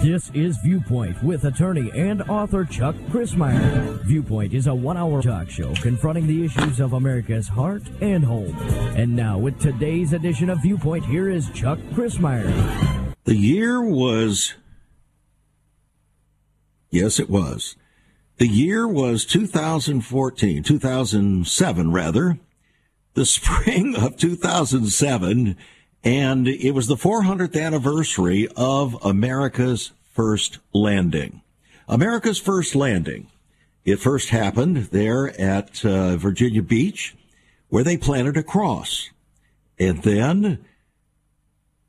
This is Viewpoint with attorney and author Chuck Crismier. Viewpoint is a one hour talk show confronting the issues of America's heart and home. And now, with today's edition of Viewpoint, here is Chuck Crismier. The year was. Yes, it was. The year was 2014, 2007, rather. The spring of 2007 and it was the 400th anniversary of America's first landing. America's first landing. It first happened there at uh, Virginia Beach, where they planted a cross. And then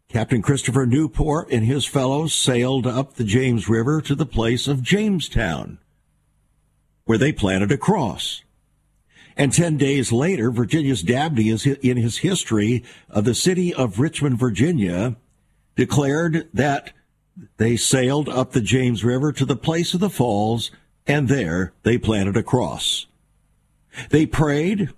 Captain Christopher Newport and his fellows sailed up the James River to the place of Jamestown, where they planted a cross. And 10 days later, Virginius Dabney is in his history of the city of Richmond, Virginia, declared that they sailed up the James River to the place of the falls, and there they planted a cross. They prayed,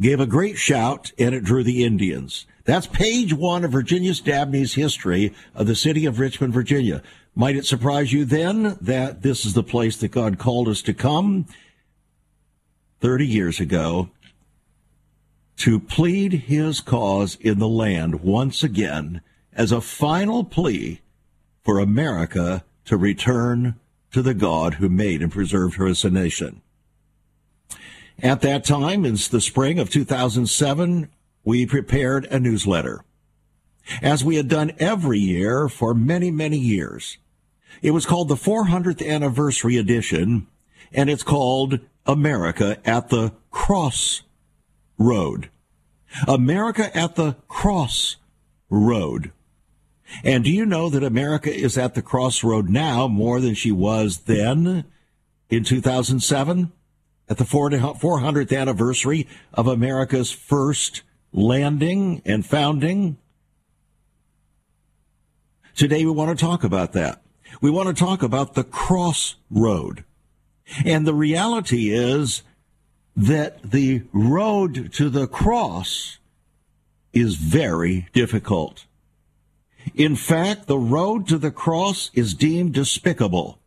gave a great shout, and it drew the Indians. That's page one of Virginius Dabney's history of the city of Richmond, Virginia. Might it surprise you then that this is the place that God called us to come 30 years ago to plead his cause in the land once again as a final plea for America to return to the God who made and preserved her as a nation. At that time, in the spring of 2007, we prepared a newsletter, as we had done every year for many, many years. It was called the 400th anniversary edition, and it's called America at the Cross Road. America at the Cross Road. And do you know that America is at the crossroad now more than she was then in 2007 at the 400th anniversary of America's first landing and founding? Today we want to talk about that. We want to talk about the crossroad. And the reality is that the road to the cross is very difficult. In fact, the road to the cross is deemed despicable.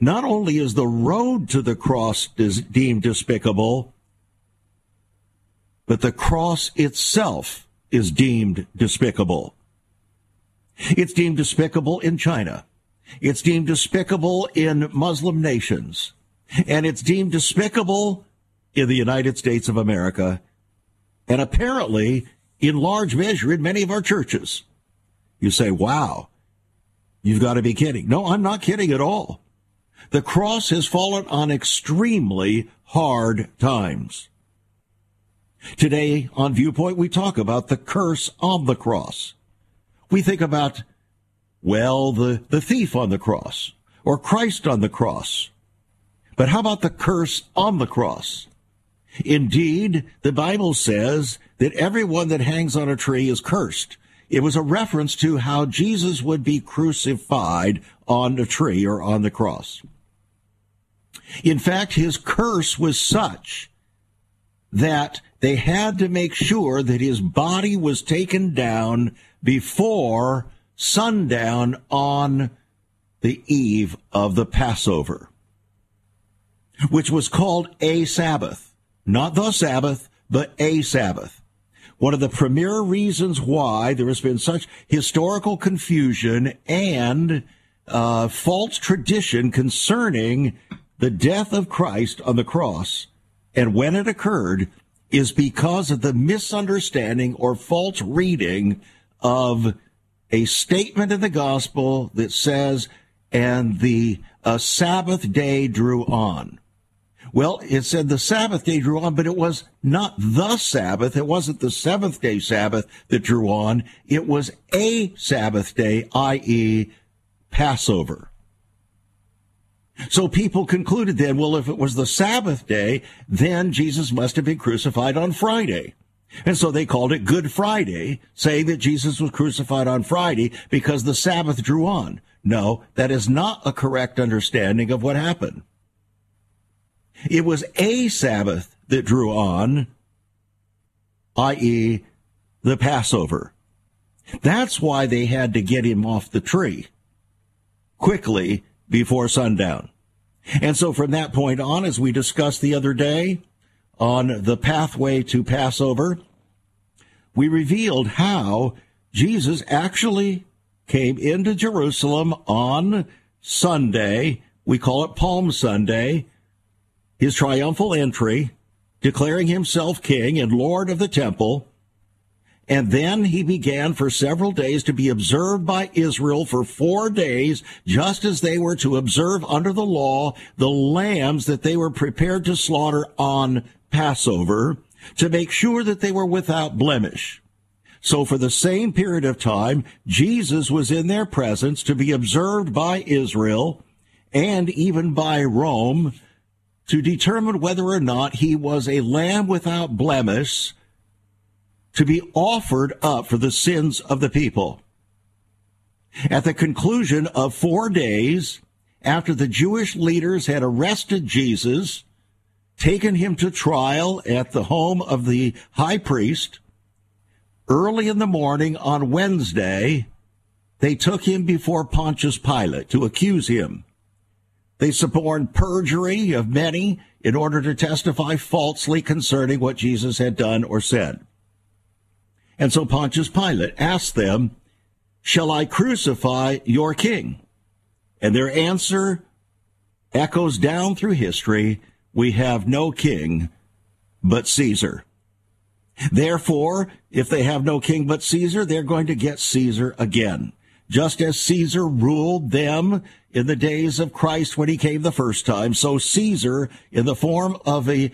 Not only is the road to the cross deemed despicable, but the cross itself is deemed despicable. It's deemed despicable in China. It's deemed despicable in Muslim nations. And it's deemed despicable in the United States of America. And apparently, in large measure, in many of our churches. You say, wow, you've got to be kidding. No, I'm not kidding at all. The cross has fallen on extremely hard times. Today on Viewpoint, we talk about the curse of the cross. We think about well, the, the thief on the cross or Christ on the cross. But how about the curse on the cross? Indeed, the Bible says that everyone that hangs on a tree is cursed. It was a reference to how Jesus would be crucified on a tree or on the cross. In fact, his curse was such that they had to make sure that his body was taken down before sundown on the eve of the Passover, which was called a Sabbath. Not the Sabbath, but a Sabbath. One of the premier reasons why there has been such historical confusion and uh, false tradition concerning the death of Christ on the cross and when it occurred is because of the misunderstanding or false reading of a statement in the gospel that says, and the uh, Sabbath day drew on. Well, it said the Sabbath day drew on, but it was not the Sabbath. It wasn't the seventh day Sabbath that drew on. It was a Sabbath day, i.e., Passover. So people concluded then, well, if it was the Sabbath day, then Jesus must have been crucified on Friday. And so they called it Good Friday, saying that Jesus was crucified on Friday because the Sabbath drew on. No, that is not a correct understanding of what happened. It was a Sabbath that drew on, i.e., the Passover. That's why they had to get him off the tree quickly before sundown. And so from that point on, as we discussed the other day on the pathway to Passover, we revealed how Jesus actually came into Jerusalem on Sunday. We call it Palm Sunday. His triumphal entry, declaring himself king and lord of the temple. And then he began for several days to be observed by Israel for four days, just as they were to observe under the law the lambs that they were prepared to slaughter on Passover to make sure that they were without blemish. So for the same period of time, Jesus was in their presence to be observed by Israel and even by Rome to determine whether or not he was a lamb without blemish to be offered up for the sins of the people. At the conclusion of four days, after the Jewish leaders had arrested Jesus, taken him to trial at the home of the high priest, early in the morning on Wednesday, they took him before Pontius Pilate to accuse him. They suborned perjury of many in order to testify falsely concerning what Jesus had done or said. And so Pontius Pilate asked them, Shall I crucify your king? And their answer echoes down through history We have no king but Caesar. Therefore, if they have no king but Caesar, they're going to get Caesar again. Just as Caesar ruled them in the days of Christ when he came the first time, so Caesar, in the form of a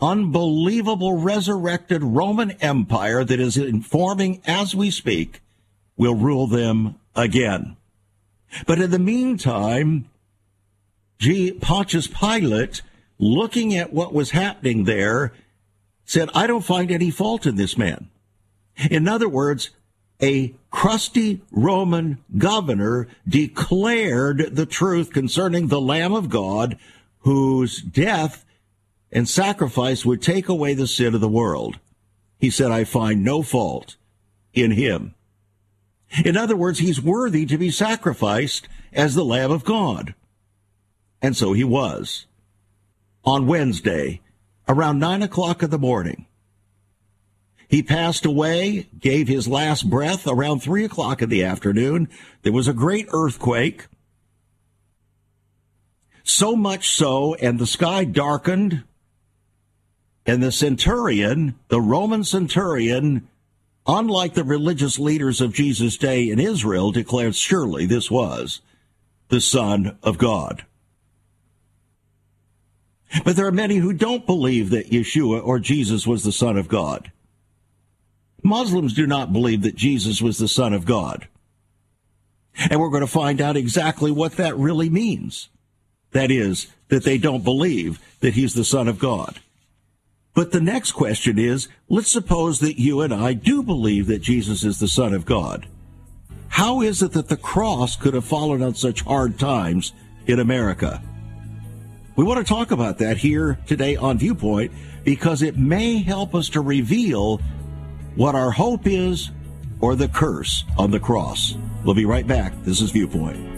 unbelievable resurrected Roman Empire that is informing as we speak will rule them again. But in the meantime, G. Pontius Pilate, looking at what was happening there, said, I don't find any fault in this man. In other words, a crusty Roman governor declared the truth concerning the Lamb of God, whose death and sacrifice would take away the sin of the world. He said, I find no fault in him. In other words, he's worthy to be sacrificed as the Lamb of God. And so he was. On Wednesday, around nine o'clock in the morning, he passed away, gave his last breath around three o'clock in the afternoon. There was a great earthquake. So much so, and the sky darkened and the centurion, the Roman centurion, unlike the religious leaders of Jesus' day in Israel, declared surely this was the Son of God. But there are many who don't believe that Yeshua or Jesus was the Son of God. Muslims do not believe that Jesus was the Son of God. And we're going to find out exactly what that really means. That is, that they don't believe that he's the Son of God. But the next question is let's suppose that you and I do believe that Jesus is the Son of God. How is it that the cross could have fallen on such hard times in America? We want to talk about that here today on Viewpoint because it may help us to reveal what our hope is or the curse on the cross. We'll be right back. This is Viewpoint.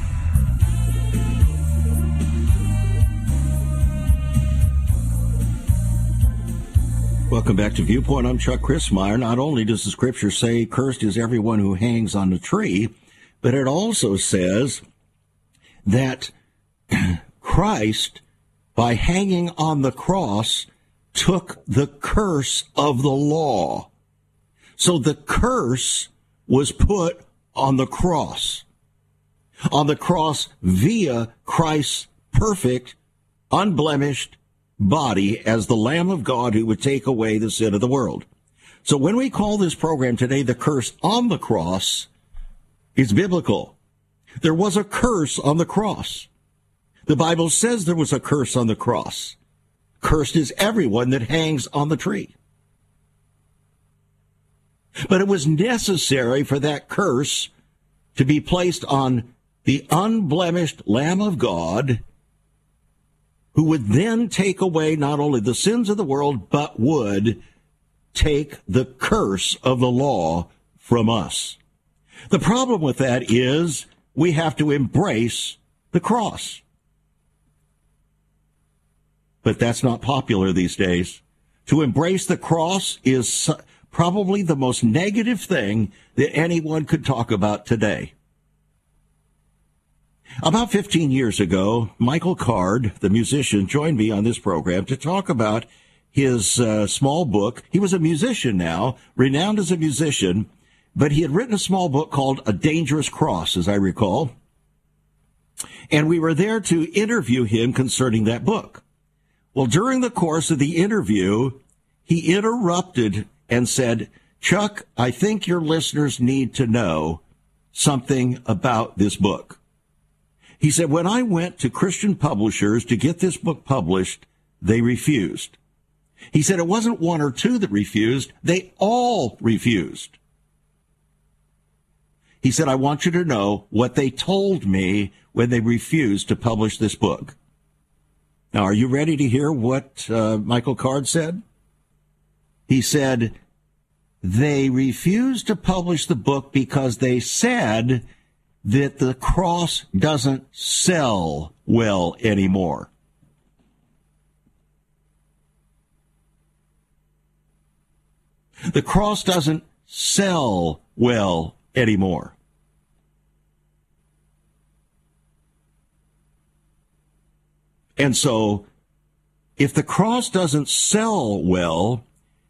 Welcome back to Viewpoint. I'm Chuck Crismier. Not only does the scripture say, cursed is everyone who hangs on a tree, but it also says that Christ, by hanging on the cross, took the curse of the law. So the curse was put on the cross. On the cross via Christ's perfect, unblemished body as the Lamb of God who would take away the sin of the world. So when we call this program today the curse on the cross, it's biblical. There was a curse on the cross. The Bible says there was a curse on the cross. Cursed is everyone that hangs on the tree. But it was necessary for that curse to be placed on the unblemished Lamb of God, who would then take away not only the sins of the world, but would take the curse of the law from us. The problem with that is we have to embrace the cross. But that's not popular these days. To embrace the cross is probably the most negative thing that anyone could talk about today. About 15 years ago, Michael Card, the musician, joined me on this program to talk about his uh, small book. He was a musician now, renowned as a musician, but he had written a small book called A Dangerous Cross, as I recall. And we were there to interview him concerning that book. Well, during the course of the interview, he interrupted and said, Chuck, I think your listeners need to know something about this book. He said, when I went to Christian publishers to get this book published, they refused. He said it wasn't one or two that refused, they all refused. He said, I want you to know what they told me when they refused to publish this book. Now, are you ready to hear what uh, Michael Card said? He said, they refused to publish the book because they said that the cross doesn't sell well anymore. The cross doesn't sell well anymore. And so, if the cross doesn't sell well,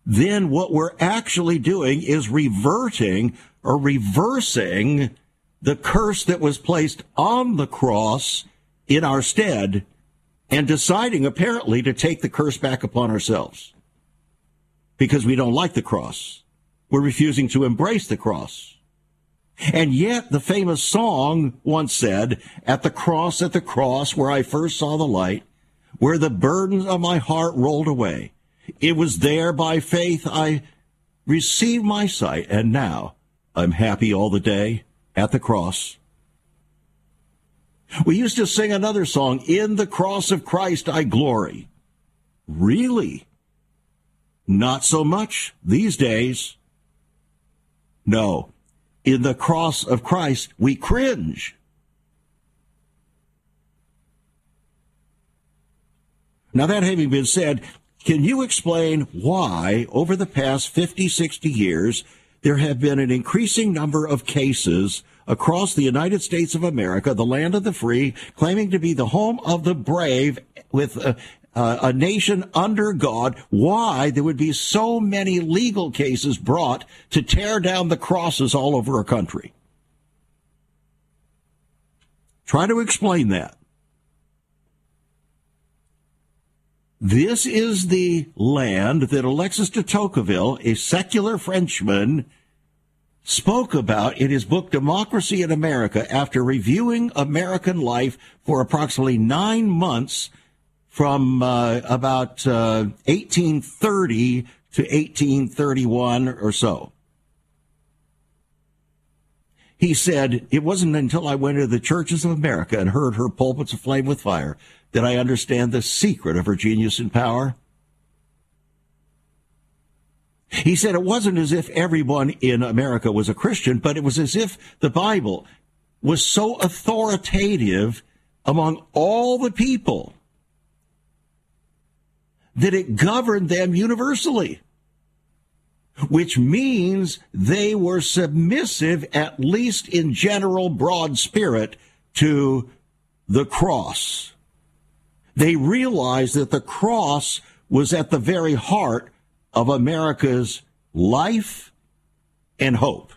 then what we're actually doing is reverting or reversing the curse that was placed on the cross in our stead and deciding apparently to take the curse back upon ourselves because we don't like the cross. We're refusing to embrace the cross. And yet the famous song once said, at the cross, at the cross where I first saw the light, where the burdens of my heart rolled away. It was there by faith I received my sight, and now I'm happy all the day at the cross. We used to sing another song, In the Cross of Christ I Glory. Really? Not so much these days. No. In the cross of Christ, we cringe. Now, that having been said, can you explain why, over the past 50, 60 years, there have been an increasing number of cases across the United States of America, the land of the free, claiming to be the home of the brave, with uh, a nation under God, why there would be so many legal cases brought to tear down the crosses all over our country. Try to explain that. This is the land that Alexis de Tocqueville, a secular Frenchman, spoke about in his book Democracy in America after reviewing American life for approximately nine months from uh, about uh, 1830 to 1831 or so. He said, It wasn't until I went to the churches of America and heard her pulpits aflame with fire that I understand the secret of her genius and power. He said it wasn't as if everyone in America was a Christian, but it was as if the Bible was so authoritative among all the people that it governed them universally, which means they were submissive, at least in general broad spirit, to the cross. They realized that the cross was at the very heart of America's life and hope.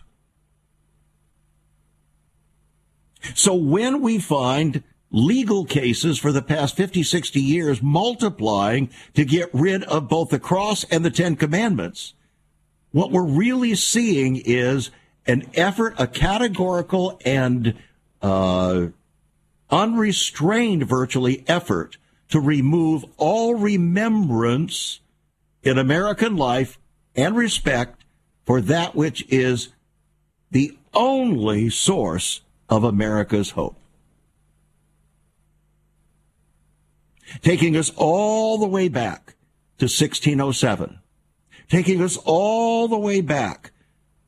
So when we find legal cases for the past 50, 60 years multiplying to get rid of both the cross and the Ten Commandments, what we're really seeing is an effort, a categorical and uh, unrestrained virtually effort to remove all remembrance in American life and respect for that which is the only source of America's hope. Taking us all the way back to 1607, taking us all the way back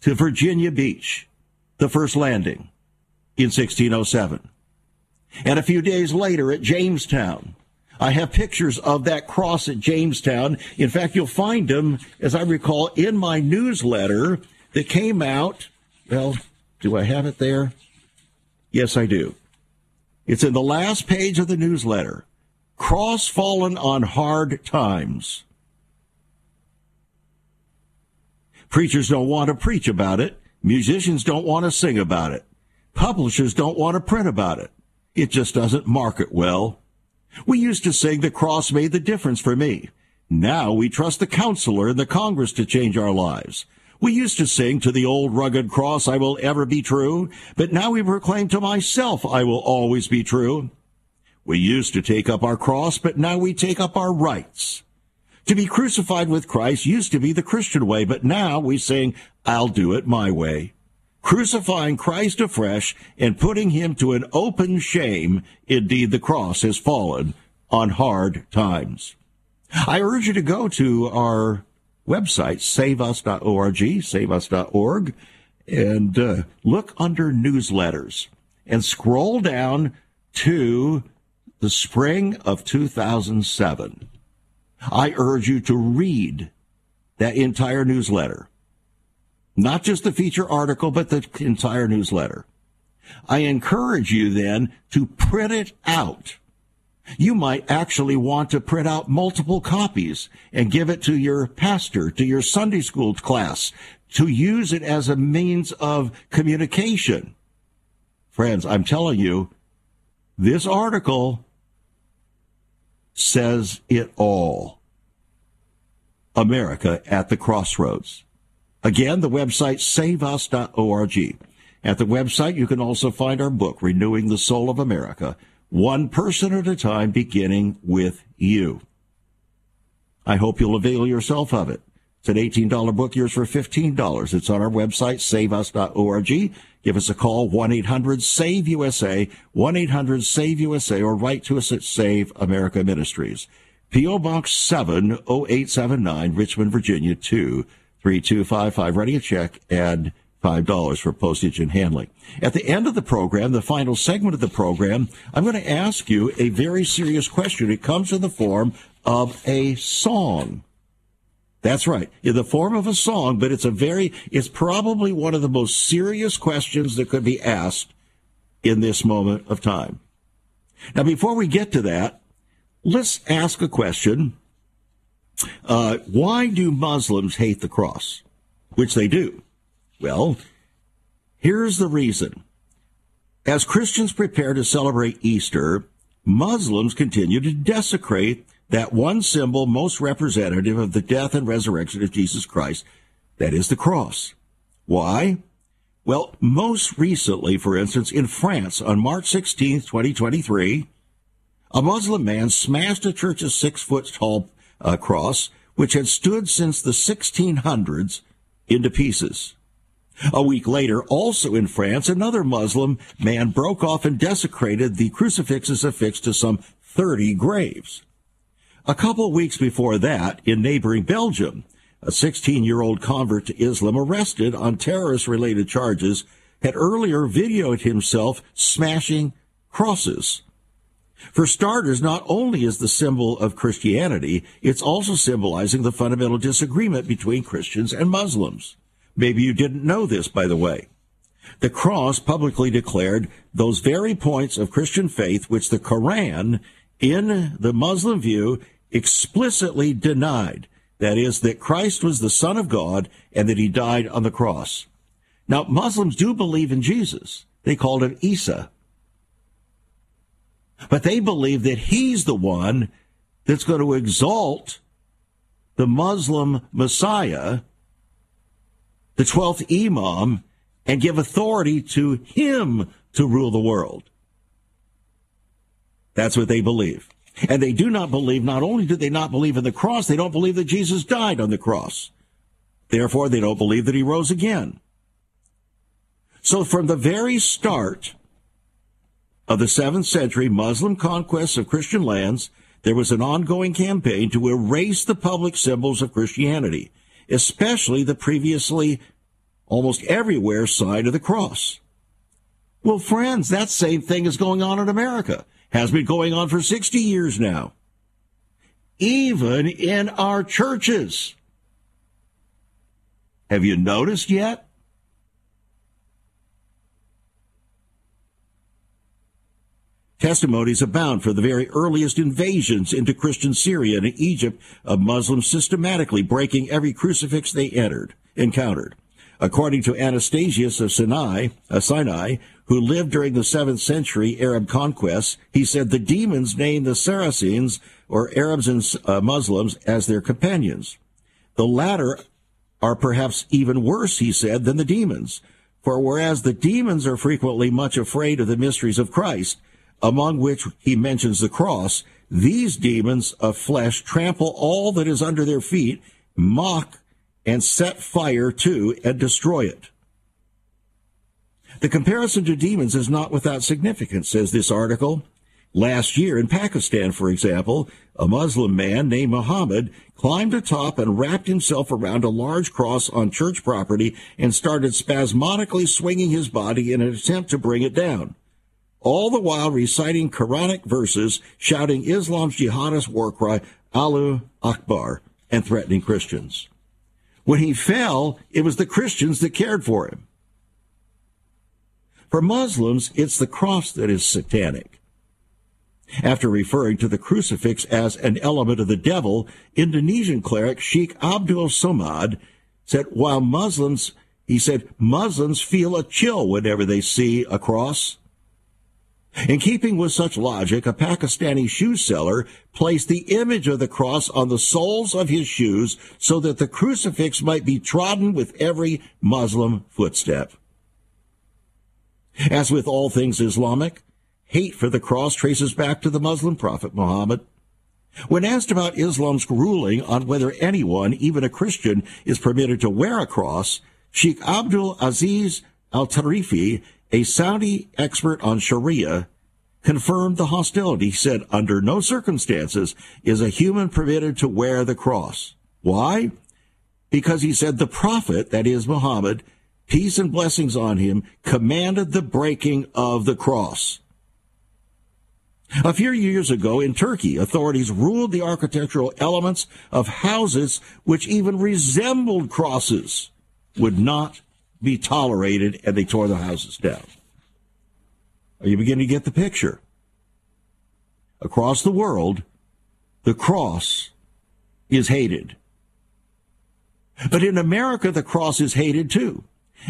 to Virginia Beach, the first landing in 1607. And a few days later at Jamestown, I have pictures of that cross at Jamestown. In fact, you'll find them, as I recall, in my newsletter that came out. Well, do I have it there? Yes, I do. It's in the last page of the newsletter. Cross fallen on hard times. Preachers don't want to preach about it. Musicians don't want to sing about it. Publishers don't want to print about it. It just doesn't market well. We used to sing the cross made the difference for me. Now we trust the counselor and the Congress to change our lives. We used to sing to the old rugged cross, I will ever be true, but now we proclaim to myself, I will always be true. We used to take up our cross, but now we take up our rights. To be crucified with Christ used to be the Christian way, but now we sing, I'll do it my way. Crucifying Christ afresh and putting him to an open shame, indeed the cross has fallen on hard times. I urge you to go to our website, saveus.org, saveus.org, and uh, look under newsletters and scroll down to the spring of 2007. I urge you to read that entire newsletter. Not just the feature article, but the entire newsletter. I encourage you then to print it out you might actually want to print out multiple copies and give it to your pastor, to your Sunday school class, to use it as a means of communication. Friends, I'm telling you, this article says it all. America at the crossroads. Again, the website saveus.org. At the website, you can also find our book, Renewing the Soul of America one person at a time, beginning with you. I hope you'll avail yourself of it. It's an $18 book, yours for $15. It's on our website, saveus.org. Give us a call, 1-800-SAVE-USA, 1-800-SAVE-USA, or write to us at Save America Ministries. P.O. Box 70879, Richmond, Virginia 23255. Writing a check and $5 for postage and handling. At the end of the program, the final segment of the program, I'm going to ask you a very serious question. It comes in the form of a song. That's right, in the form of a song, but it's a very, it's probably one of the most serious questions that could be asked in this moment of time. Now, before we get to that, let's ask a question. Uh, why do Muslims hate the cross? Which they do. Well, here's the reason. As Christians prepare to celebrate Easter, Muslims continue to desecrate that one symbol most representative of the death and resurrection of Jesus Christ, that is the cross. Why? Well, most recently, for instance, in France on March 16, 2023, a Muslim man smashed a church's six foot tall uh, cross, which had stood since the 1600s, into pieces. A week later, also in France, another Muslim man broke off and desecrated the crucifixes affixed to some 30 graves. A couple weeks before that, in neighboring Belgium, a 16 year old convert to Islam arrested on terrorist related charges had earlier videoed himself smashing crosses. For starters, not only is the symbol of Christianity, it's also symbolizing the fundamental disagreement between Christians and Muslims. Maybe you didn't know this, by the way. The cross publicly declared those very points of Christian faith which the Koran, in the Muslim view, explicitly denied. That is, that Christ was the Son of God and that he died on the cross. Now, Muslims do believe in Jesus. They called him Isa. But they believe that he's the one that's going to exalt the Muslim Messiah, the 12th Imam, and give authority to him to rule the world. That's what they believe. And they do not believe, not only do they not believe in the cross, they don't believe that Jesus died on the cross. Therefore, they don't believe that he rose again. So from the very start of the seventh century Muslim conquests of Christian lands, there was an ongoing campaign to erase the public symbols of Christianity, especially the previously almost everywhere sign of the cross. Well, friends, that same thing is going on in America. Has been going on for 60 years now. Even in our churches. Have you noticed yet? Testimonies abound for the very earliest invasions into Christian Syria and Egypt of Muslims systematically breaking every crucifix they entered, encountered. According to Anastasius of Sinai, uh, Sinai, who lived during the 7th century Arab conquests, he said the demons named the Saracens, or Arabs and uh, Muslims, as their companions. The latter are perhaps even worse, he said, than the demons. For whereas the demons are frequently much afraid of the mysteries of Christ, among which he mentions the cross, these demons of flesh trample all that is under their feet, mock, and set fire to and destroy it. The comparison to demons is not without significance, says this article. Last year in Pakistan, for example, a Muslim man named Muhammad climbed atop and wrapped himself around a large cross on church property and started spasmodically swinging his body in an attempt to bring it down all the while reciting Quranic verses, shouting Islam's jihadist war cry, Allahu Akbar, and threatening Christians. When he fell, it was the Christians that cared for him. For Muslims, it's the cross that is satanic. After referring to the crucifix as an element of the devil, Indonesian cleric Sheikh Abdul Somad said, while Muslims, he said, Muslims feel a chill whenever they see a cross. In keeping with such logic, a Pakistani shoe seller placed the image of the cross on the soles of his shoes so that the crucifix might be trodden with every Muslim footstep. As with all things Islamic, hate for the cross traces back to the Muslim prophet Muhammad. When asked about Islam's ruling on whether anyone, even a Christian, is permitted to wear a cross, Sheikh Abdul Aziz al-Tarifi a Saudi expert on Sharia confirmed the hostility. He said, under no circumstances is a human permitted to wear the cross. Why? Because he said the prophet, that is Muhammad, peace and blessings on him, commanded the breaking of the cross. A few years ago in Turkey, authorities ruled the architectural elements of houses which even resembled crosses would not be tolerated, and they tore the houses down. Are you beginning to get the picture? Across the world, the cross is hated. But in America, the cross is hated too.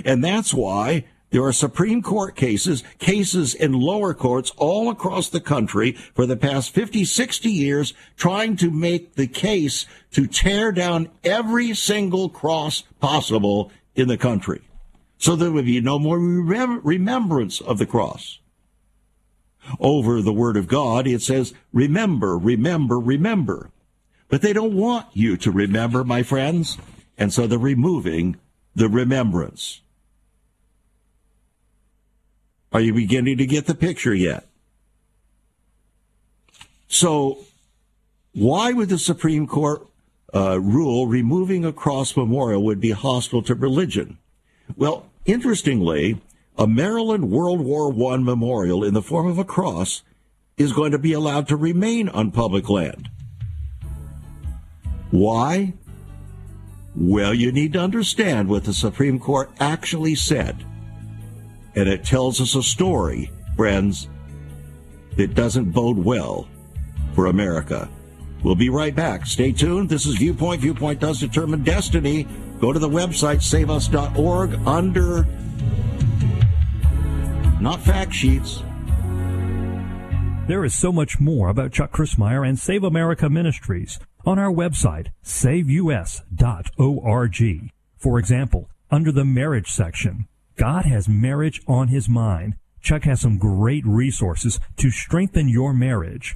And that's why there are Supreme Court cases, cases in lower courts all across the country for the past 50, 60 years trying to make the case to tear down every single cross possible in the country so there would be no more remembrance of the cross. Over the Word of God, it says, remember, remember, remember. But they don't want you to remember, my friends, and so they're removing the remembrance. Are you beginning to get the picture yet? So, why would the Supreme Court uh, rule removing a cross memorial would be hostile to religion? Well, interestingly, a Maryland World War I memorial in the form of a cross is going to be allowed to remain on public land. Why? Well, you need to understand what the Supreme Court actually said. And it tells us a story, friends, that doesn't bode well for America. We'll be right back. Stay tuned. This is Viewpoint. Viewpoint does determine destiny. Go to the website, saveus.org, under not fact sheets, There is so much more about Chuck Crismier and Save America Ministries on our website, saveus.org. For example, under the marriage section, God has marriage on his mind. Chuck has some great resources to strengthen your marriage.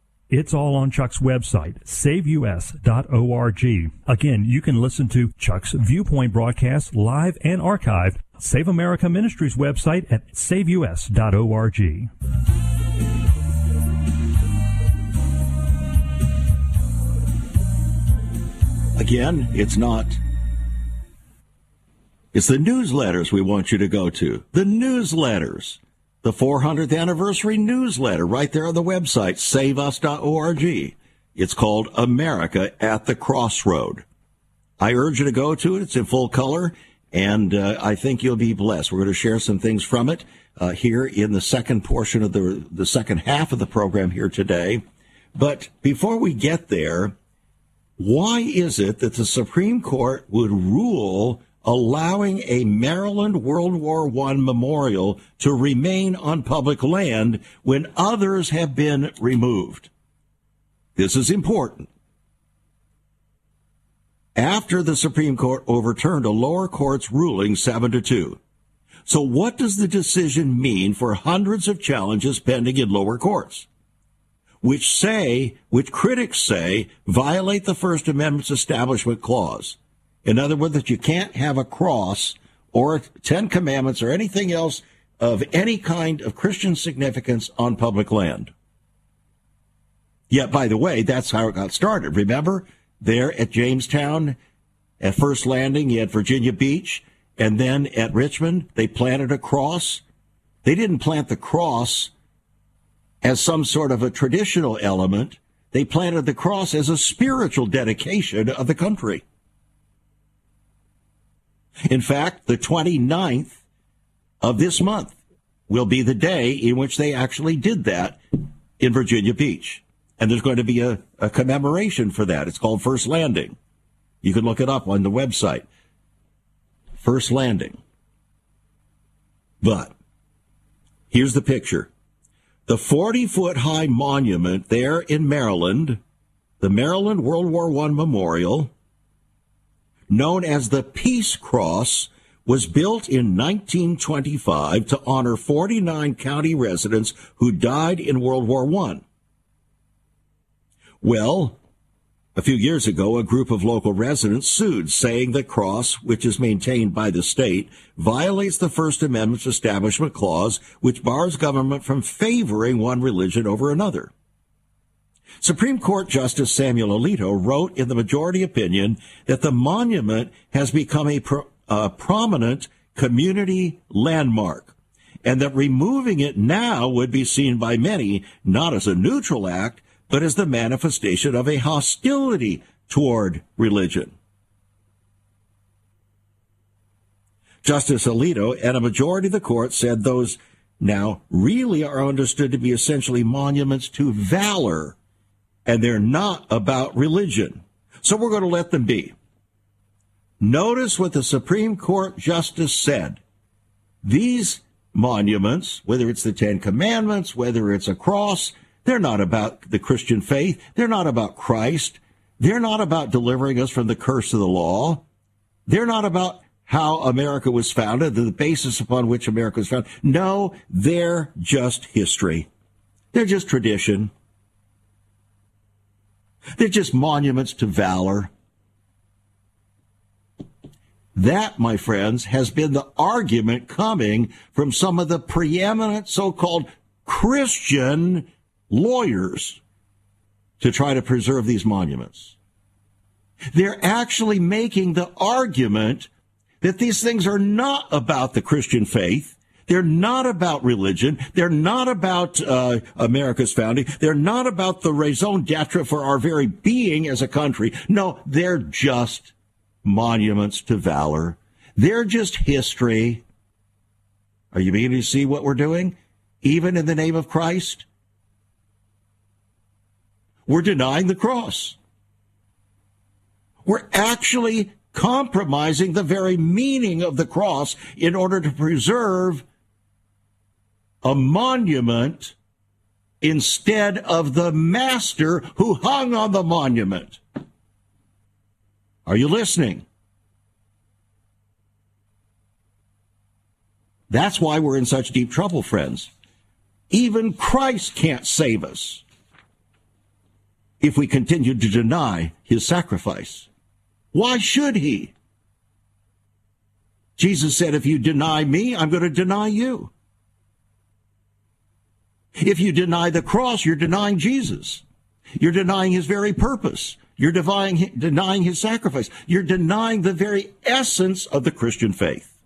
It's all on Chuck's website, saveus.org. Again, you can listen to Chuck's Viewpoint broadcast live and archived. Save America Ministries website at saveus.org. Again, it's not. It's the newsletters we want you to go to. The newsletters the 400th anniversary newsletter right there on the website, saveus.org. It's called America at the Crossroad. I urge you to go to it. It's in full color, and uh, I think you'll be blessed. We're going to share some things from it uh, here in the second portion of the the second half of the program here today. But before we get there, why is it that the Supreme Court would rule allowing a Maryland World War I memorial to remain on public land when others have been removed. This is important. After the Supreme Court overturned a lower court's ruling 7 to 2. So what does the decision mean for hundreds of challenges pending in lower courts? Which say, which critics say, violate the First Amendment's Establishment Clause. In other words, that you can't have a cross or Ten Commandments or anything else of any kind of Christian significance on public land. Yet, by the way, that's how it got started. Remember, there at Jamestown, at First Landing, you had Virginia Beach, and then at Richmond, they planted a cross. They didn't plant the cross as some sort of a traditional element. They planted the cross as a spiritual dedication of the country. In fact, the 29th of this month will be the day in which they actually did that in Virginia Beach. And there's going to be a, a commemoration for that. It's called First Landing. You can look it up on the website. First Landing. But here's the picture. The 40 foot high monument there in Maryland, the Maryland World War I Memorial, known as the Peace Cross, was built in 1925 to honor 49 county residents who died in World War I. Well, a few years ago, a group of local residents sued, saying the cross, which is maintained by the state, violates the First Amendment's Establishment Clause, which bars government from favoring one religion over another. Supreme Court Justice Samuel Alito wrote in the majority opinion that the monument has become a, pro- a prominent community landmark and that removing it now would be seen by many not as a neutral act, but as the manifestation of a hostility toward religion. Justice Alito and a majority of the court said those now really are understood to be essentially monuments to valor and they're not about religion. So we're going to let them be. Notice what the Supreme Court justice said. These monuments, whether it's the Ten Commandments, whether it's a cross, they're not about the Christian faith. They're not about Christ. They're not about delivering us from the curse of the law. They're not about how America was founded, the basis upon which America was founded. No, they're just history. They're just tradition. They're just monuments to valor. That, my friends, has been the argument coming from some of the preeminent so-called Christian lawyers to try to preserve these monuments. They're actually making the argument that these things are not about the Christian faith, They're not about religion. They're not about uh, America's founding. They're not about the raison d'etre for our very being as a country. No, they're just monuments to valor. They're just history. Are you beginning to see what we're doing? Even in the name of Christ? We're denying the cross. We're actually compromising the very meaning of the cross in order to preserve a monument instead of the master who hung on the monument. Are you listening? That's why we're in such deep trouble, friends. Even Christ can't save us if we continue to deny his sacrifice. Why should he? Jesus said, if you deny me, I'm going to deny you. If you deny the cross, you're denying Jesus. You're denying his very purpose. You're denying, denying his sacrifice. You're denying the very essence of the Christian faith.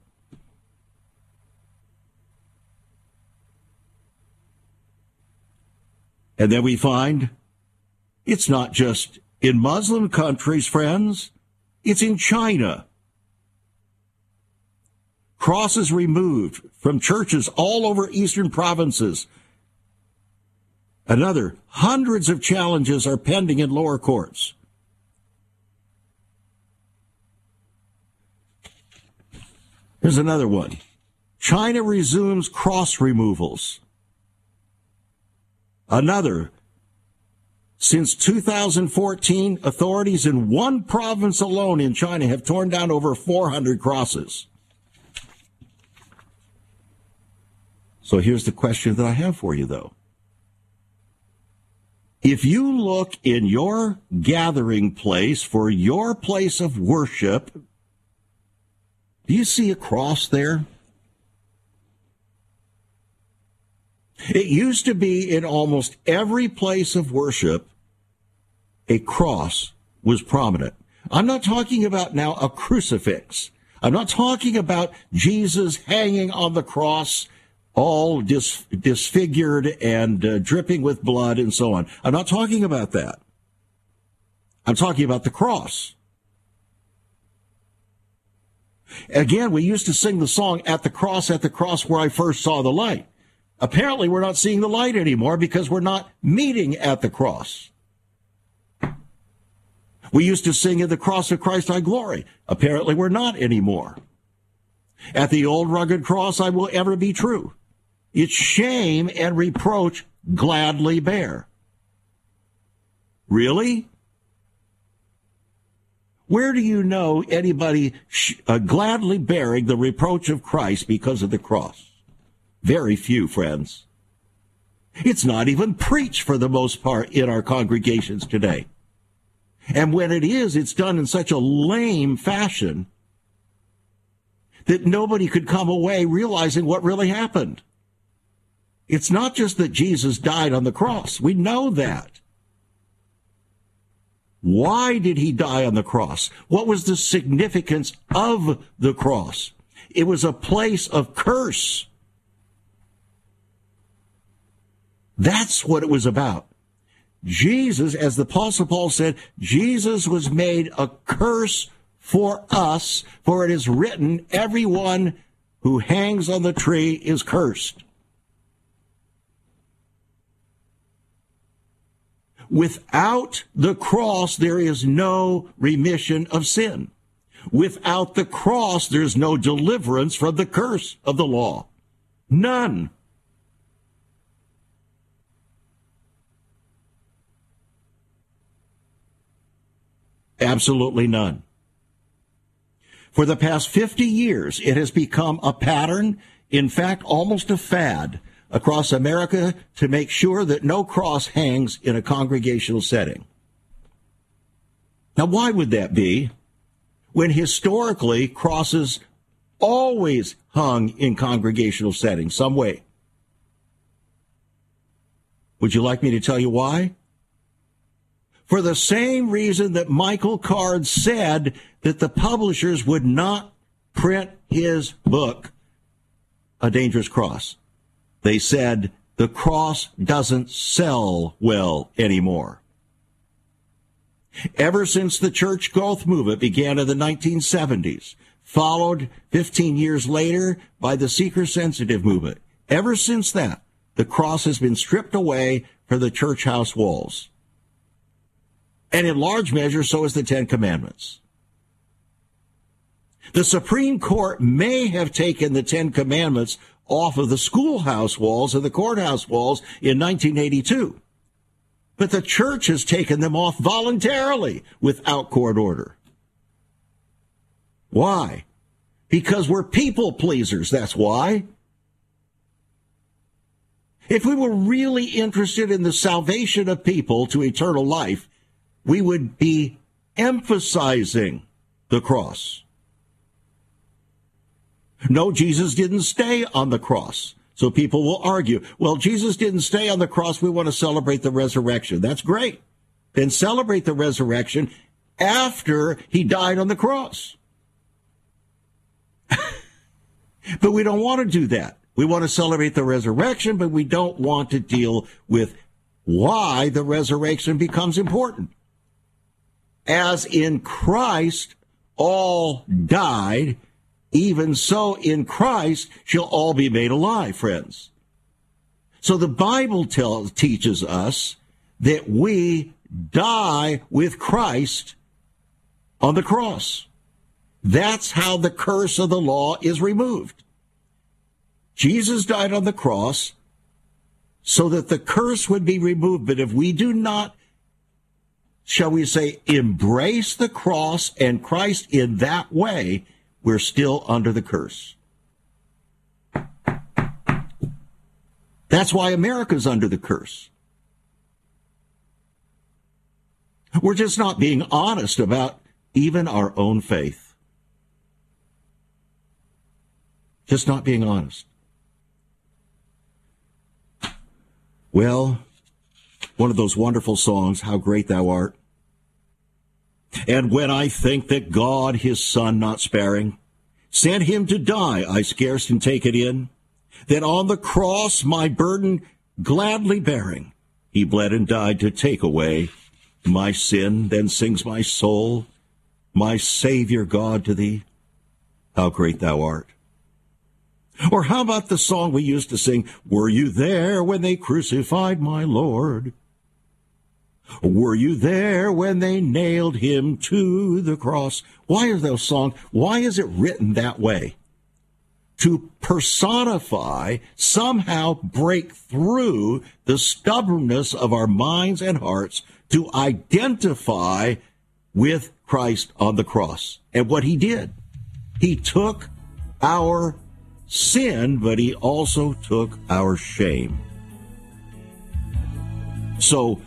And then we find it's not just in Muslim countries, friends, it's in China. Crosses removed from churches all over eastern provinces. Another, hundreds of challenges are pending in lower courts. Here's another one. China resumes cross removals. Another, since 2014, authorities in one province alone in China have torn down over 400 crosses. So here's the question that I have for you, though. If you look in your gathering place for your place of worship, do you see a cross there? It used to be in almost every place of worship, a cross was prominent. I'm not talking about now a crucifix. I'm not talking about Jesus hanging on the cross, all dis- disfigured and uh, dripping with blood and so on. I'm not talking about that. I'm talking about the cross. Again, we used to sing the song, At the Cross, at the Cross, where I first saw the light. Apparently, we're not seeing the light anymore because we're not meeting at the cross. We used to sing at the cross of Christ I glory. Apparently, we're not anymore. At the old rugged cross I will ever be true. Its shame and reproach gladly bear. Really? Where do you know anybody sh- uh, gladly bearing the reproach of Christ because of the cross? Very few, friends. It's not even preached for the most part in our congregations today. And when it is, it's done in such a lame fashion that nobody could come away realizing what really happened. It's not just that Jesus died on the cross. We know that. Why did he die on the cross? What was the significance of the cross? It was a place of curse. That's what it was about. Jesus, as the apostle Paul said, Jesus was made a curse for us, for it is written, everyone who hangs on the tree is cursed. Without the cross, there is no remission of sin. Without the cross, there's no deliverance from the curse of the law. None. Absolutely none. For the past 50 years, it has become a pattern, in fact, almost a fad across America to make sure that no cross hangs in a congregational setting. Now, why would that be when historically crosses always hung in congregational settings some way? Would you like me to tell you why? for the same reason that Michael Card said that the publishers would not print his book a dangerous cross. They said the cross doesn't sell well anymore. Ever since the church growth movement began in the 1970s, followed 15 years later by the seeker sensitive movement, ever since that, the cross has been stripped away from the church house walls. And in large measure, so is the Ten Commandments. The Supreme Court may have taken the Ten Commandments off of the schoolhouse walls and the courthouse walls in 1982. But the church has taken them off voluntarily without court order. Why? Because we're people pleasers, that's why. If we were really interested in the salvation of people to eternal life, we would be emphasizing the cross. No, Jesus didn't stay on the cross. So people will argue, well, Jesus didn't stay on the cross. We want to celebrate the resurrection. That's great. Then celebrate the resurrection after he died on the cross. but we don't want to do that. We want to celebrate the resurrection, but we don't want to deal with why the resurrection becomes important. As in Christ, all died, even so, in Christ shall all be made alive, friends. So the Bible tells, teaches us that we die with Christ on the cross. That's how the curse of the law is removed. Jesus died on the cross so that the curse would be removed. But if we do not, shall we say, embrace the cross and Christ in that way, we're still under the curse. That's why America's under the curse. We're just not being honest about even our own faith. Just not being honest. Well, one of those wonderful songs, How Great Thou Art. And when I think that God, his son not sparing, sent him to die, I scarce can take it in. That on the cross my burden gladly bearing, he bled and died to take away my sin. Then sings my soul, my Savior God to thee, how great thou art. Or how about the song we used to sing, Were you there when they crucified my Lord? Were you there when they nailed him to the cross? Why are those songs? Why is it written that way? To personify, somehow break through the stubbornness of our minds and hearts to identify with Christ on the cross and what he did. He took our sin, but he also took our shame. So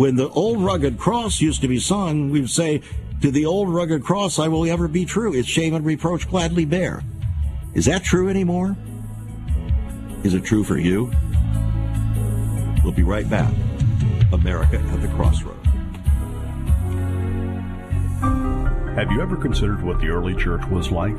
when the old rugged cross used to be sung, we'd say, To the old rugged cross I will ever be true. Its shame and reproach gladly bear. Is that true anymore? Is it true for you? We'll be right back. America at the Crossroads. Have you ever considered what the early church was like?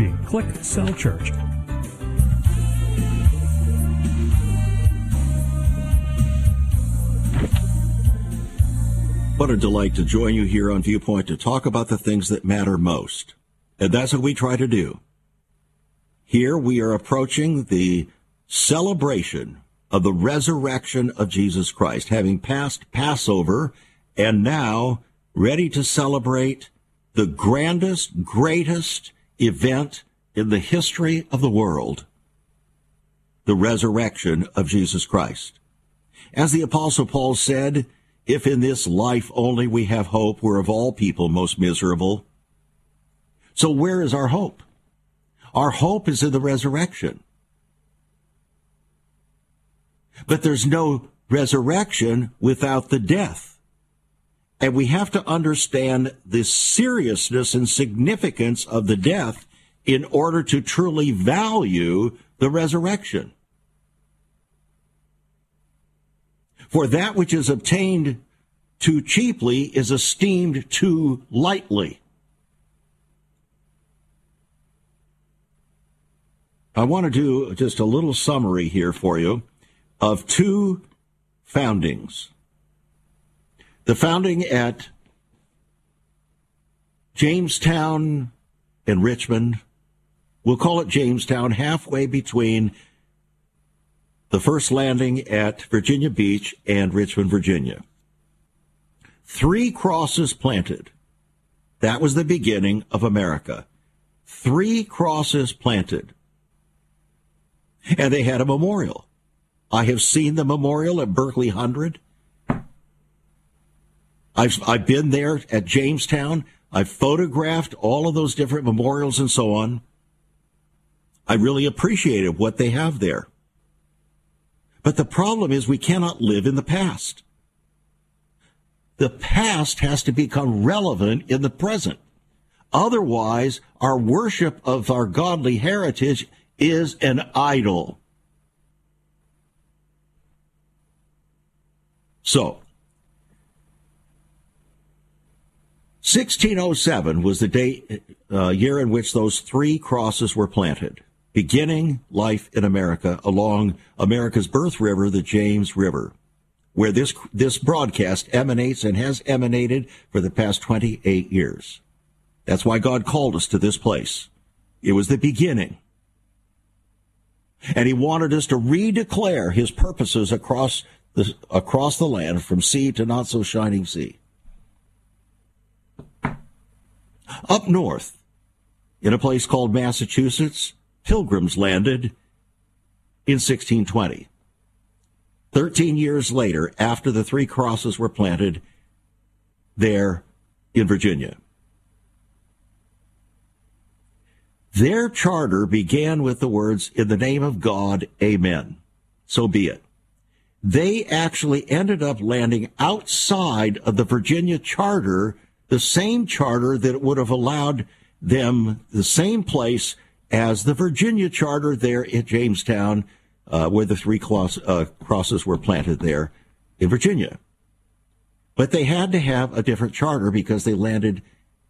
Click Cell Church. What a delight to join you here on Viewpoint to talk about the things that matter most. And that's what we try to do. Here we are approaching the celebration of the resurrection of Jesus Christ, having passed Passover and now ready to celebrate the grandest, greatest event in the history of the world the resurrection of Jesus Christ. As the Apostle Paul said, if in this life only we have hope, we're of all people most miserable. So where is our hope? Our hope is in the resurrection. But there's no resurrection without the death. And we have to understand the seriousness and significance of the death in order to truly value the resurrection. For that which is obtained too cheaply is esteemed too lightly. I want to do just a little summary here for you of two foundings. The founding at Jamestown and Richmond, we'll call it Jamestown, halfway between the first landing at Virginia Beach and Richmond, Virginia. Three crosses planted. That was the beginning of America. Three crosses planted. And they had a memorial. I have seen the memorial at Berkeley Hundred. I've, I've been there at Jamestown. I've photographed all of those different memorials and so on. I really appreciated what they have there. But the problem is we cannot live in the past. The past has to become relevant in the present. Otherwise, our worship of our godly heritage is an idol. So, 1607 was the day, uh, year in which those three crosses were planted beginning life in America along America's birth river, the James River, where this, this broadcast emanates and has emanated for the past 28 years. That's why God called us to this place. It was the beginning. And he wanted us to redeclare his purposes across the, across the land from sea to not so shining sea. Up north, in a place called Massachusetts, pilgrims landed in 1620. Thirteen years later, after the three crosses were planted there in Virginia. Their charter began with the words, In the name of God, Amen. So be it. They actually ended up landing outside of the Virginia charter, the same charter that would have allowed them the same place as the Virginia charter there at Jamestown, uh, where the three cross, uh, crosses were planted there in Virginia. But they had to have a different charter because they landed,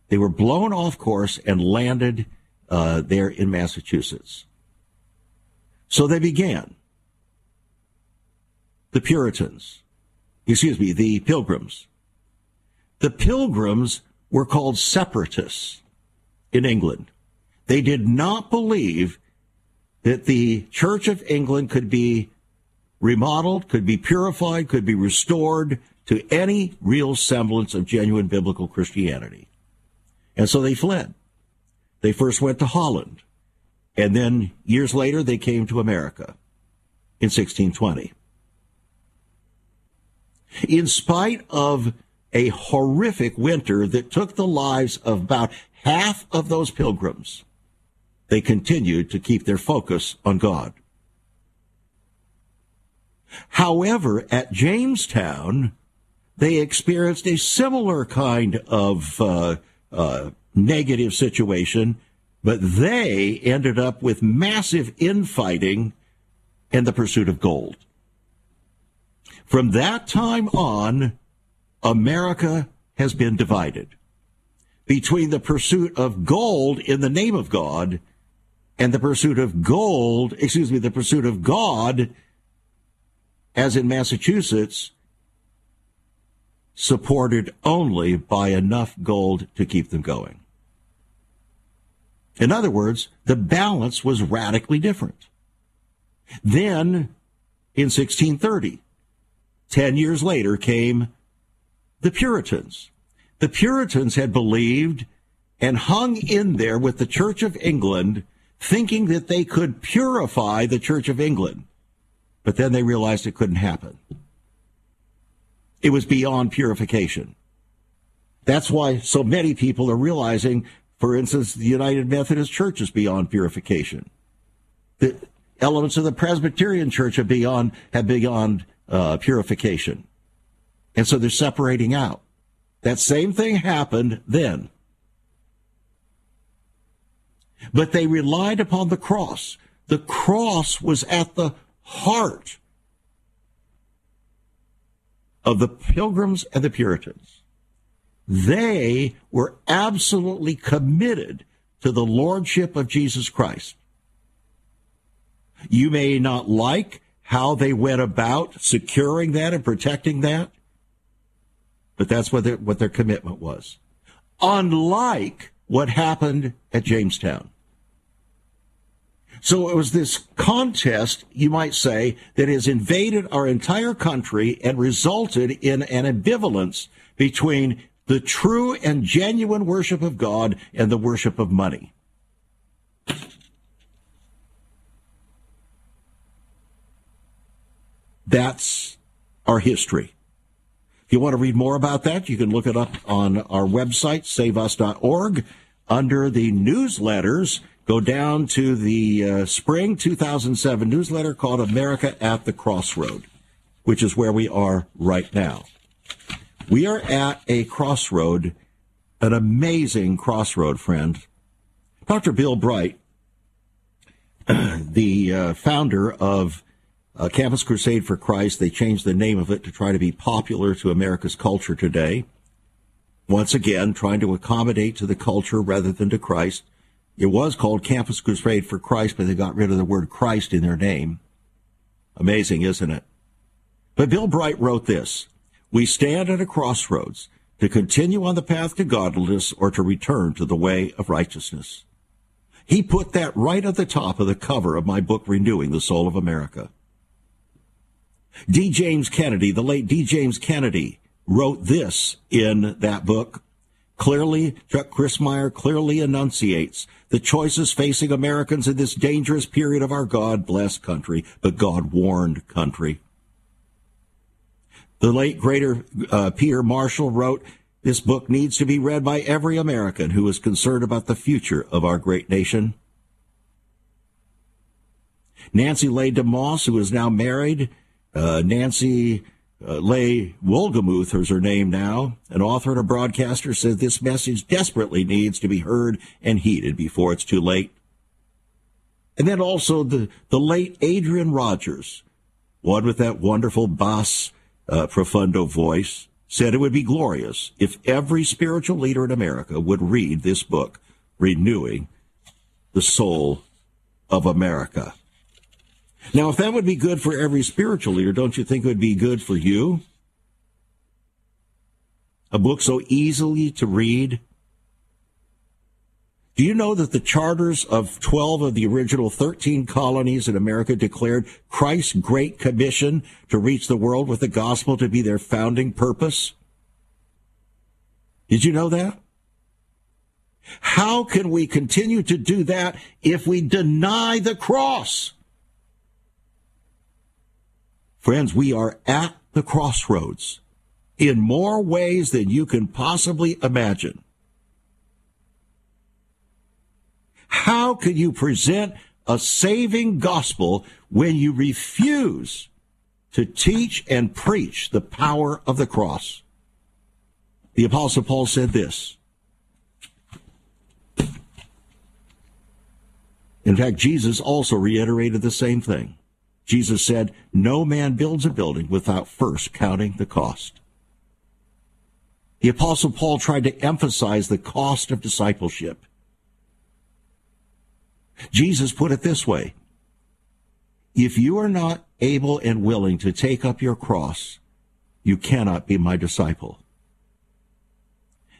they were blown off course and landed uh, there in Massachusetts. So they began. The Puritans, excuse me, the Pilgrims. The Pilgrims were called separatists in England. They did not believe that the Church of England could be remodeled, could be purified, could be restored to any real semblance of genuine biblical Christianity. And so they fled. They first went to Holland, and then years later they came to America in 1620. In spite of a horrific winter that took the lives of about half of those pilgrims, they continued to keep their focus on God. However, at Jamestown, they experienced a similar kind of uh, uh, negative situation, but they ended up with massive infighting and the pursuit of gold. From that time on, America has been divided between the pursuit of gold in the name of God and the pursuit of gold, excuse me, the pursuit of God, as in Massachusetts, supported only by enough gold to keep them going. In other words, the balance was radically different. Then in 1630. Ten years later came the Puritans. The Puritans had believed and hung in there with the Church of England, thinking that they could purify the Church of England. But then they realized it couldn't happen. It was beyond purification. That's why so many people are realizing, for instance, the United Methodist Church is beyond purification. The elements of the Presbyterian Church are beyond have beyond uh, purification, and so they're separating out. That same thing happened then. But they relied upon the cross. The cross was at the heart of the pilgrims and the Puritans. They were absolutely committed to the lordship of Jesus Christ. You may not like how they went about securing that and protecting that, but that's what their, what their commitment was. Unlike what happened at Jamestown. So it was this contest, you might say, that has invaded our entire country and resulted in an ambivalence between the true and genuine worship of God and the worship of money. That's our history. If you want to read more about that, you can look it up on our website, saveus.org, under the newsletters go down to the uh, spring 2007 newsletter called America at the Crossroad, which is where we are right now. We are at a crossroad, an amazing crossroad, friend. Dr. Bill Bright, the uh, founder of uh, Campus Crusade for Christ, they changed the name of it to try to be popular to America's culture today. Once again, trying to accommodate to the culture rather than to Christ. It was called Campus Crusade for Christ, but they got rid of the word Christ in their name. Amazing, isn't it? But Bill Bright wrote this We stand at a crossroads to continue on the path to godliness or to return to the way of righteousness. He put that right at the top of the cover of my book, Renewing the Soul of America. D. James Kennedy, the late D. James Kennedy, wrote this in that book. Clearly, Chuck Crismier clearly enunciates the choices facing Americans in this dangerous period of our God blessed country, but God warned country. The late greater uh, Peter Marshall wrote, this book needs to be read by every American who is concerned about the future of our great nation. Nancy Leigh DeMoss, who is now married, uh, Nancy uh, Leigh Wolgemuth is her name now, an author and a broadcaster, says this message desperately needs to be heard and heeded before it's too late. And then also the, the late Adrian Rogers, one with that wonderful bass uh, profundo voice, said it would be glorious if every spiritual leader in America would read this book, Renewing the Soul of America. Now, if that would be good for every spiritual leader, don't you think it would be good for you? A book so easily to read. Do you know that the charters of 12 of the original 13 colonies in America declared Christ's Great Commission to reach the world with the gospel to be their founding purpose? Did you know that? How can we continue to do that if we deny the cross? Friends, we are at the crossroads in more ways than you can possibly imagine. How can you present a saving gospel when you refuse to teach and preach the power of the cross? The Apostle Paul said this. In fact, Jesus also reiterated the same thing. Jesus said, No man builds a building without first counting the cost. The Apostle Paul tried to emphasize the cost of discipleship. Jesus put it this way If you are not able and willing to take up your cross, you cannot be my disciple.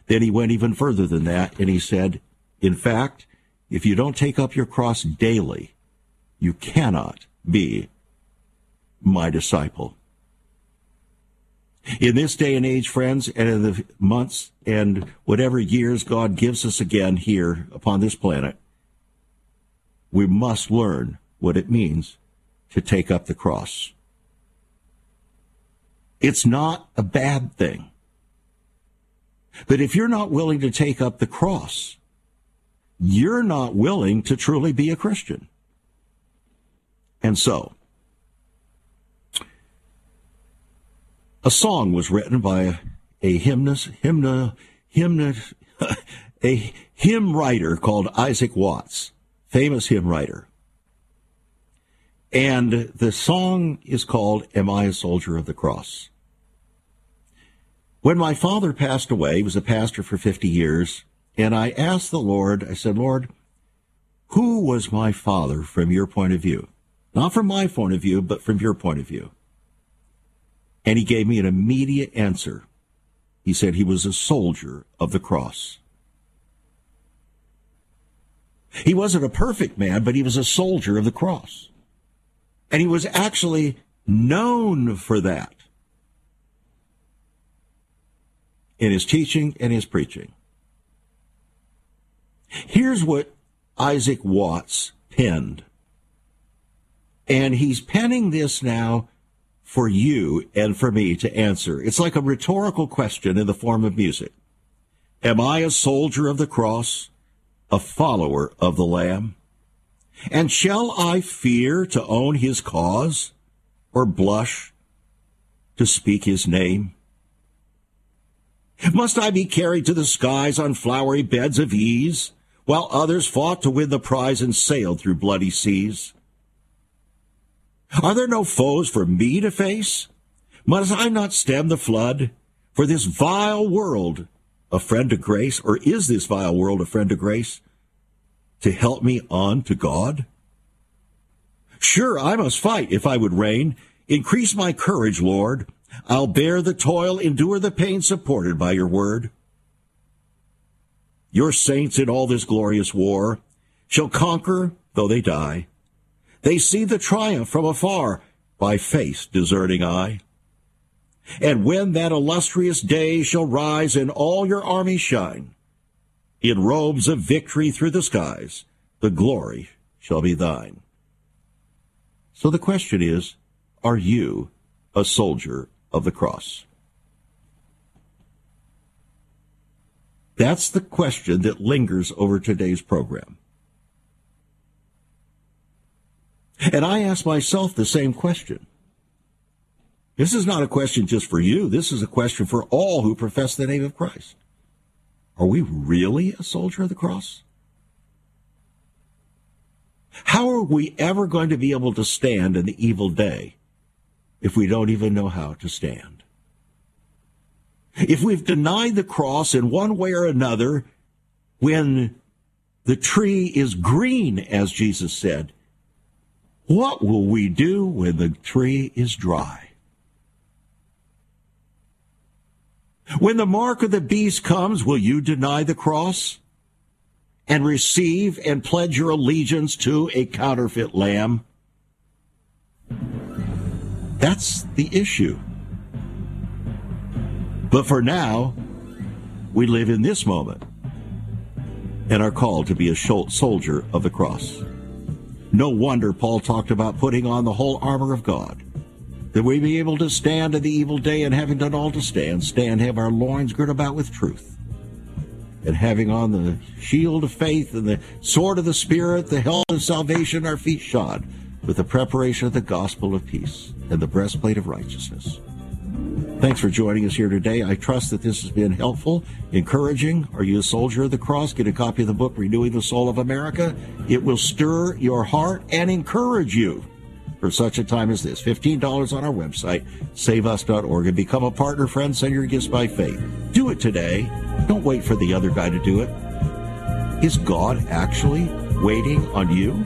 Then he went even further than that and he said, In fact, if you don't take up your cross daily, you cannot be my disciple. In this day and age, friends, and in the months and whatever years God gives us again here upon this planet, we must learn what it means to take up the cross. It's not a bad thing. But if you're not willing to take up the cross, you're not willing to truly be a Christian. And so, a song was written by a, a hymnist, hymn, uh, hymn, a hymn writer called Isaac Watts, famous hymn writer. And the song is called Am I a Soldier of the Cross? When my father passed away, he was a pastor for 50 years, and I asked the Lord, I said, Lord, who was my father from your point of view? Not from my point of view, but from your point of view. And he gave me an immediate answer. He said he was a soldier of the cross. He wasn't a perfect man, but he was a soldier of the cross. And he was actually known for that in his teaching and his preaching. Here's what Isaac Watts penned. And he's penning this now for you and for me to answer. It's like a rhetorical question in the form of music. Am I a soldier of the cross, a follower of the Lamb? And shall I fear to own his cause, or blush to speak his name? Must I be carried to the skies on flowery beds of ease, while others fought to win the prize and sailed through bloody seas? Are there no foes for me to face? Must I not stem the flood? For this vile world, a friend to grace, or is this vile world a friend to grace? To help me on to God? Sure, I must fight if I would reign. Increase my courage, Lord. I'll bear the toil, endure the pain supported by your word. Your saints in all this glorious war shall conquer though they die. They see the triumph from afar by face deserting eye. And when that illustrious day shall rise and all your army shine, in robes of victory through the skies, the glory shall be thine. So the question is, are you a soldier of the cross? That's the question that lingers over today's program. And I ask myself the same question. This is not a question just for you. This is a question for all who profess the name of Christ. Are we really a soldier of the cross? How are we ever going to be able to stand in the evil day if we don't even know how to stand? If we've denied the cross in one way or another, when the tree is green, as Jesus said, what will we do when the tree is dry? When the mark of the beast comes, will you deny the cross and receive and pledge your allegiance to a counterfeit lamb? That's the issue. But for now, we live in this moment and are called to be a soldier of the cross. No wonder Paul talked about putting on the whole armor of God, that we be able to stand in the evil day, and having done all to stand, stand, have our loins girt about with truth, and having on the shield of faith and the sword of the Spirit, the helmet of salvation, our feet shod with the preparation of the gospel of peace and the breastplate of righteousness. Thanks for joining us here today. I trust that this has been helpful, encouraging. Are you a soldier of the cross? Get a copy of the book, Renewing the Soul of America. It will stir your heart and encourage you for such a time as this. $15 on our website, saveus.org, and become a partner, friend. Send your gifts by faith. Do it today. Don't wait for the other guy to do it. Is God actually waiting on you?